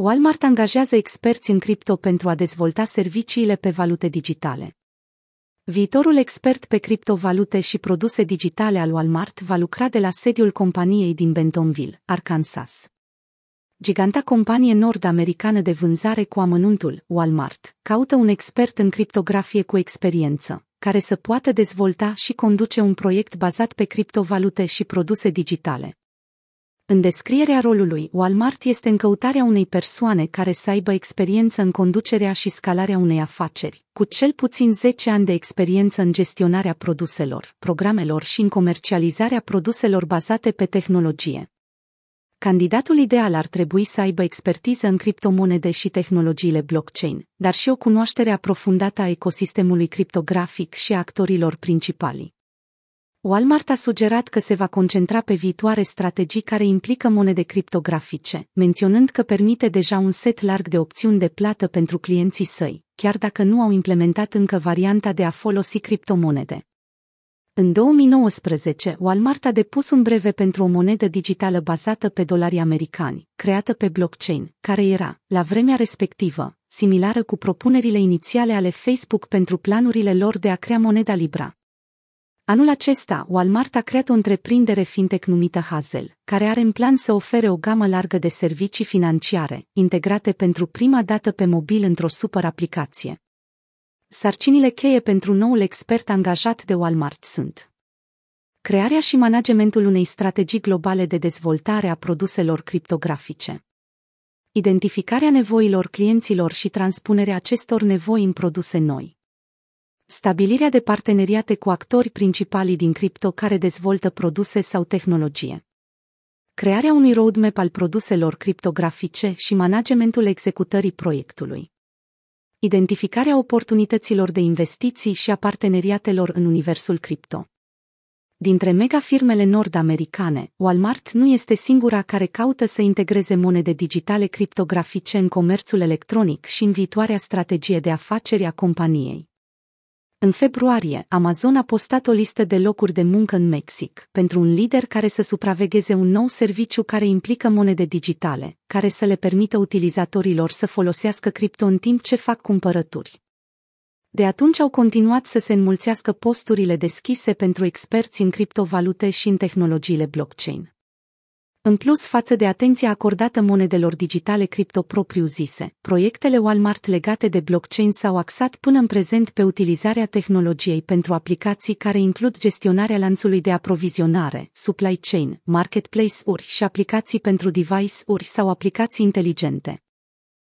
Walmart angajează experți în cripto pentru a dezvolta serviciile pe valute digitale. Viitorul expert pe criptovalute și produse digitale al Walmart va lucra de la sediul companiei din Bentonville, Arkansas. Giganta companie nord-americană de vânzare cu amănuntul, Walmart, caută un expert în criptografie cu experiență, care să poată dezvolta și conduce un proiect bazat pe criptovalute și produse digitale. În descrierea rolului, Walmart este în căutarea unei persoane care să aibă experiență în conducerea și scalarea unei afaceri, cu cel puțin 10 ani de experiență în gestionarea produselor, programelor și în comercializarea produselor bazate pe tehnologie. Candidatul ideal ar trebui să aibă expertiză în criptomonede și tehnologiile blockchain, dar și o cunoaștere aprofundată a ecosistemului criptografic și a actorilor principali. Walmart a sugerat că se va concentra pe viitoare strategii care implică monede criptografice, menționând că permite deja un set larg de opțiuni de plată pentru clienții săi, chiar dacă nu au implementat încă varianta de a folosi criptomonede. În 2019, Walmart a depus un breve pentru o monedă digitală bazată pe dolari americani, creată pe blockchain, care era, la vremea respectivă, similară cu propunerile inițiale ale Facebook pentru planurile lor de a crea moneda Libra. Anul acesta, Walmart a creat o întreprindere fintech numită Hazel, care are în plan să ofere o gamă largă de servicii financiare, integrate pentru prima dată pe mobil într-o super aplicație. Sarcinile cheie pentru noul expert angajat de Walmart sunt. Crearea și managementul unei strategii globale de dezvoltare a produselor criptografice, identificarea nevoilor clienților și transpunerea acestor nevoi în produse noi, stabilirea de parteneriate cu actori principali din cripto care dezvoltă produse sau tehnologie, crearea unui roadmap al produselor criptografice și managementul executării proiectului identificarea oportunităților de investiții și a parteneriatelor în universul cripto. Dintre megafirmele nord-americane, Walmart nu este singura care caută să integreze monede digitale criptografice în comerțul electronic și în viitoarea strategie de afaceri a companiei. În februarie, Amazon a postat o listă de locuri de muncă în Mexic pentru un lider care să supravegheze un nou serviciu care implică monede digitale, care să le permită utilizatorilor să folosească cripto în timp ce fac cumpărături. De atunci au continuat să se înmulțească posturile deschise pentru experți în criptovalute și în tehnologiile blockchain. În plus față de atenția acordată monedelor digitale cripto propriu-zise, proiectele Walmart legate de blockchain s-au axat până în prezent pe utilizarea tehnologiei pentru aplicații care includ gestionarea lanțului de aprovizionare, supply chain, marketplace-uri și aplicații pentru device-uri sau aplicații inteligente.